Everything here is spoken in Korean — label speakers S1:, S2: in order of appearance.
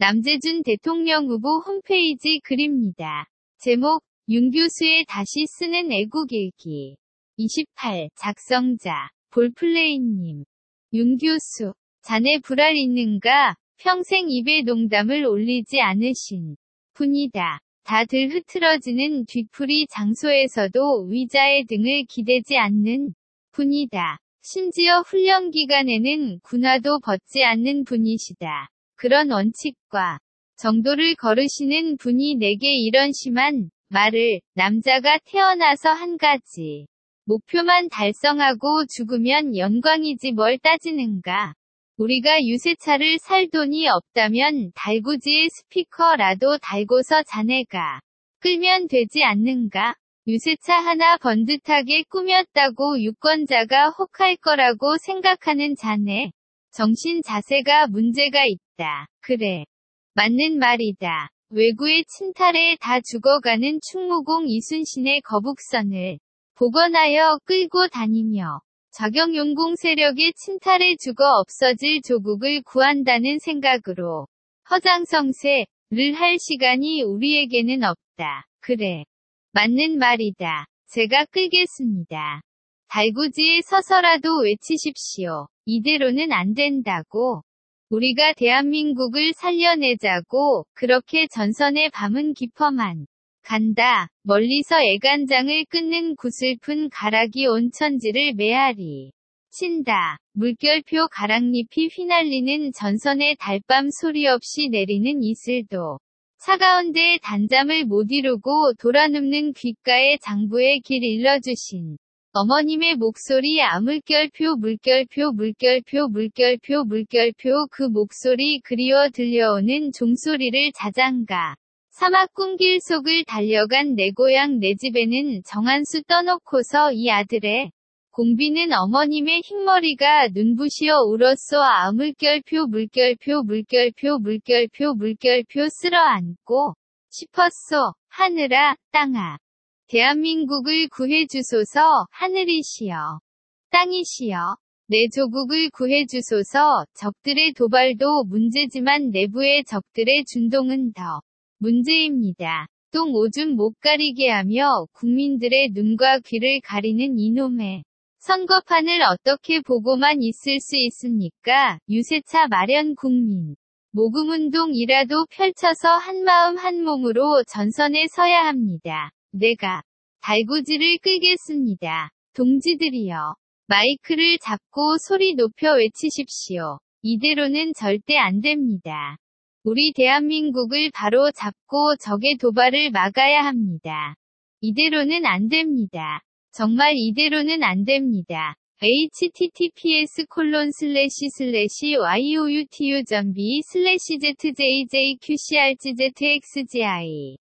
S1: 남재준 대통령 후보 홈페이지 글입니다. 제목, 윤 교수의 다시 쓰는 애국일기. 28. 작성자, 볼플레이님. 윤 교수, 자네 불알 있는가? 평생 입에 농담을 올리지 않으신 분이다. 다들 흐트러지는 뒤풀이 장소에서도 위자의 등을 기대지 않는 분이다. 심지어 훈련 기간에는 군화도 벗지 않는 분이시다. 그런 원칙과 정도를 거르시는 분이 내게 이런 심한 말을 남자가 태어나서 한 가지 목표만 달성하고 죽으면 영광이지 뭘 따지는가. 우리가 유세차를 살 돈이 없다면 달구지의 스피커라도 달고서 자네가 끌면 되지 않는가? 유세차 하나 번듯하게 꾸몄다고 유권자가 혹할 거라고 생각하는 자네. 정신 자세가 문제가 있다. 그래. 맞는 말이다. 외구의 침탈에 다 죽어가는 충무공 이순신의 거북선을 복원하여 끌고 다니며 작용용공 세력의 침탈에 죽어 없어질 조국을 구한다는 생각으로 허장성세를 할 시간이 우리에게는 없다. 그래. 맞는 말이다. 제가 끌겠습니다. 달구지에 서서라도 외치십시오. 이대로는 안 된다고. 우리가 대한민국을 살려내자고 그렇게 전선의 밤은 깊어만 간다. 멀리서 애간장을 끊는 구슬픈 가락이 온천지를 메아리 친다. 물결표 가랑잎이 휘날리는 전선의 달밤 소리 없이 내리는 이슬도 차가운 데에 단잠을 못 이루고 돌아눕는 귓가에 장부의 길 일러주신 어머님의 목소리 아물결표 물결표 물결표 물결표 물결표 그 목소리 그리워 들려오는 종소리를 자장가. 사막 꿈길 속을 달려간 내 고향 내 집에는 정한수 떠놓고서 이 아들의 공비는 어머님의 흰머리가 눈부시어 울었소. 아물결표 물결표 물결표 물결표 물결표 쓸어 안고 싶었소. 하늘아 땅아 대한민국을 구해주소서 하늘이시여 땅이시여 내 조국을 구해주소서 적들의 도발도 문제지만 내부의 적들의 준동은 더 문제입니다. 똥 오줌 못 가리게 하며 국민들의 눈과 귀를 가리는 이놈의 선거판을 어떻게 보고만 있을 수 있습니까? 유세차 마련 국민. 모금운동이라도 펼쳐서 한마음 한몸으로 전선에 서야 합니다. 내가 달구지를 끌겠습니다. 동지들이여. 마이크를 잡고 소리 높여 외치십시오. 이대로는 절대 안 됩니다. 우리 대한민국을 바로 잡고 적의 도발을 막아야 합니다. 이대로는 안 됩니다. 정말 이대로는 안 됩니다. https 콜론 슬래시 슬래시 youtu.b 슬래시 zjjqcrtzxgi